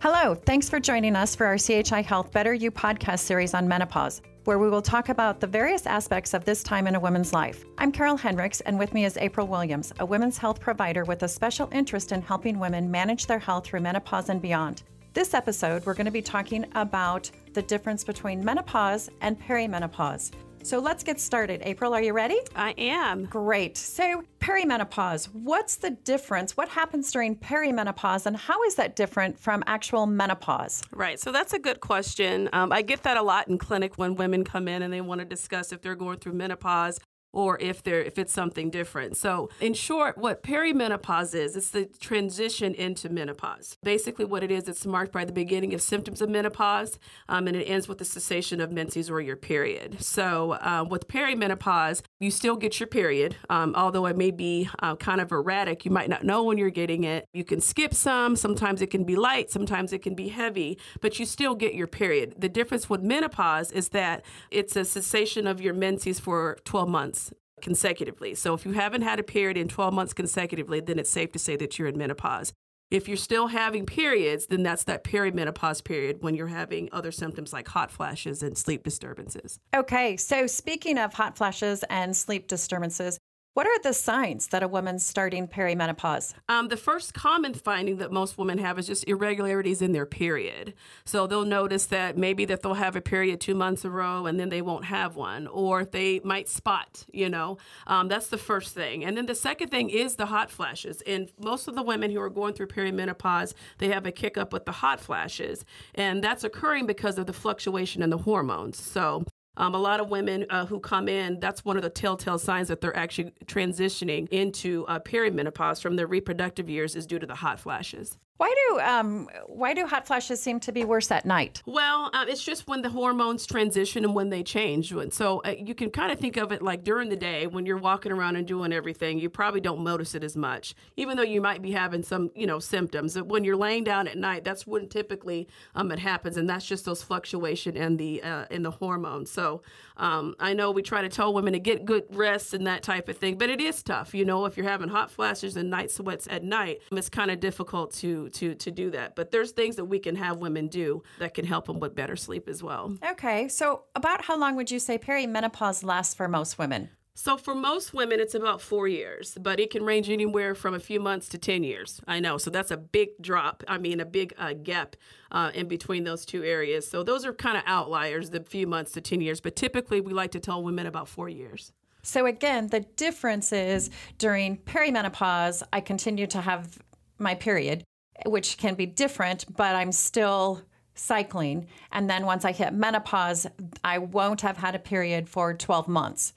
Hello, thanks for joining us for our CHI Health Better You podcast series on menopause, where we will talk about the various aspects of this time in a woman's life. I'm Carol Hendricks, and with me is April Williams, a women's health provider with a special interest in helping women manage their health through menopause and beyond. This episode, we're going to be talking about the difference between menopause and perimenopause. So let's get started. April, are you ready? I am. Great. So, perimenopause, what's the difference? What happens during perimenopause, and how is that different from actual menopause? Right. So, that's a good question. Um, I get that a lot in clinic when women come in and they want to discuss if they're going through menopause or if if it's something different. So, in short, what perimenopause is, it's the transition into menopause. Basically, what it is, it's marked by the beginning of symptoms of menopause, um, and it ends with the cessation of menses or your period. So, uh, with perimenopause, you still get your period, um, although it may be uh, kind of erratic. You might not know when you're getting it. You can skip some. Sometimes it can be light. Sometimes it can be heavy, but you still get your period. The difference with menopause is that it's a cessation of your menses for 12 months consecutively. So if you haven't had a period in 12 months consecutively, then it's safe to say that you're in menopause. If you're still having periods, then that's that perimenopause period when you're having other symptoms like hot flashes and sleep disturbances. Okay, so speaking of hot flashes and sleep disturbances, what are the signs that a woman's starting perimenopause? Um, the first common finding that most women have is just irregularities in their period. So they'll notice that maybe that they'll have a period two months in a row and then they won't have one, or they might spot. You know, um, that's the first thing. And then the second thing is the hot flashes. And most of the women who are going through perimenopause, they have a kick up with the hot flashes, and that's occurring because of the fluctuation in the hormones. So um, a lot of women uh, who come in, that's one of the telltale signs that they're actually transitioning into uh, perimenopause from their reproductive years is due to the hot flashes. Why do um, why do hot flashes seem to be worse at night? Well, uh, it's just when the hormones transition and when they change. So uh, you can kind of think of it like during the day when you're walking around and doing everything, you probably don't notice it as much, even though you might be having some you know symptoms. But When you're laying down at night, that's when typically um, it happens, and that's just those fluctuation in the uh, in the hormones. So um, I know we try to tell women to get good rest and that type of thing, but it is tough. You know, if you're having hot flashes and night sweats at night, it's kind of difficult to to to do that. But there's things that we can have women do that can help them with better sleep as well. Okay, so about how long would you say perimenopause lasts for most women? So for most women, it's about four years, but it can range anywhere from a few months to 10 years. I know. So that's a big drop. I mean, a big uh, gap uh, in between those two areas. So those are kind of outliers, the few months to 10 years. But typically, we like to tell women about four years. So again, the difference is during perimenopause, I continue to have my period which can be different, but I'm still cycling. And then once I hit menopause, I won't have had a period for 12 months.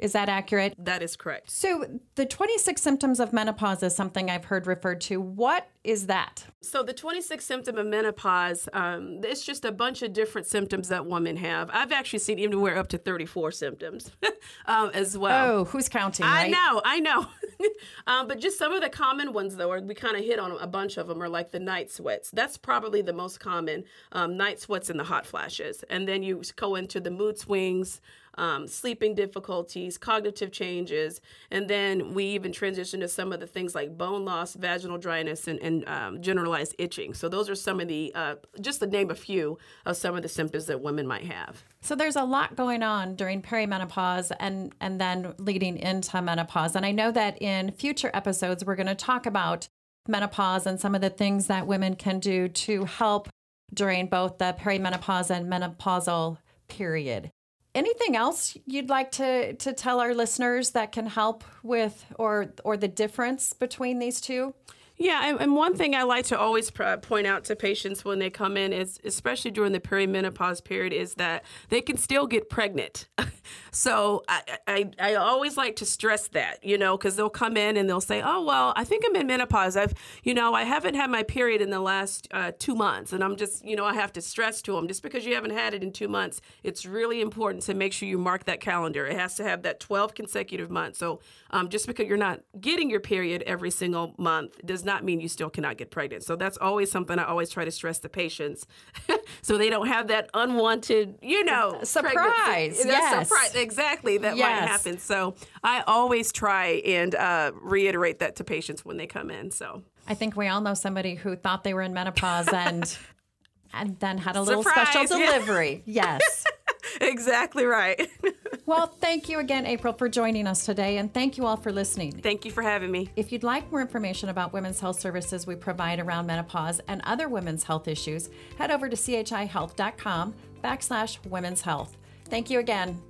Is that accurate? That is correct. So, the 26 symptoms of menopause is something I've heard referred to. What is that? So, the 26 symptom of menopause, um, it's just a bunch of different symptoms that women have. I've actually seen even anywhere up to 34 symptoms um, as well. Oh, who's counting? Right? I know, I know. um, but just some of the common ones, though, are we kind of hit on a bunch of them, are like the night sweats. That's probably the most common um, night sweats and the hot flashes. And then you go into the mood swings um, sleeping difficulties, cognitive changes, and then we even transition to some of the things like bone loss, vaginal dryness, and, and um, generalized itching. So those are some of the, uh, just to name a few of some of the symptoms that women might have. So there's a lot going on during perimenopause and and then leading into menopause. And I know that in future episodes we're going to talk about menopause and some of the things that women can do to help during both the perimenopause and menopausal period anything else you'd like to to tell our listeners that can help with or or the difference between these two yeah, and, one thing I like to always point out to patients when they come in is, especially during the perimenopause period, is that they can still get pregnant. so I, I, I always like to stress that, you know, because they'll come in and they'll say, "Oh, well, I think I'm in menopause. I've, you know, I haven't had my period in the last uh, two months," and I'm just, you know, I have to stress to them just because you haven't had it in two months, it's really important to make sure you mark that calendar. It has to have that 12 consecutive months. So um, just because you're not getting your period every single month does not mean you still cannot get pregnant. So that's always something I always try to stress to patients so they don't have that unwanted, you know, surprise. Yes. Surprise. Exactly. That yes. might happen. So I always try and uh, reiterate that to patients when they come in. So I think we all know somebody who thought they were in menopause and and then had a little special Surprise, yeah. delivery. Yes. exactly right. well, thank you again, April, for joining us today, and thank you all for listening. Thank you for having me. If you'd like more information about women's health services we provide around menopause and other women's health issues, head over to chihealth.com backslash women's health. Thank you again.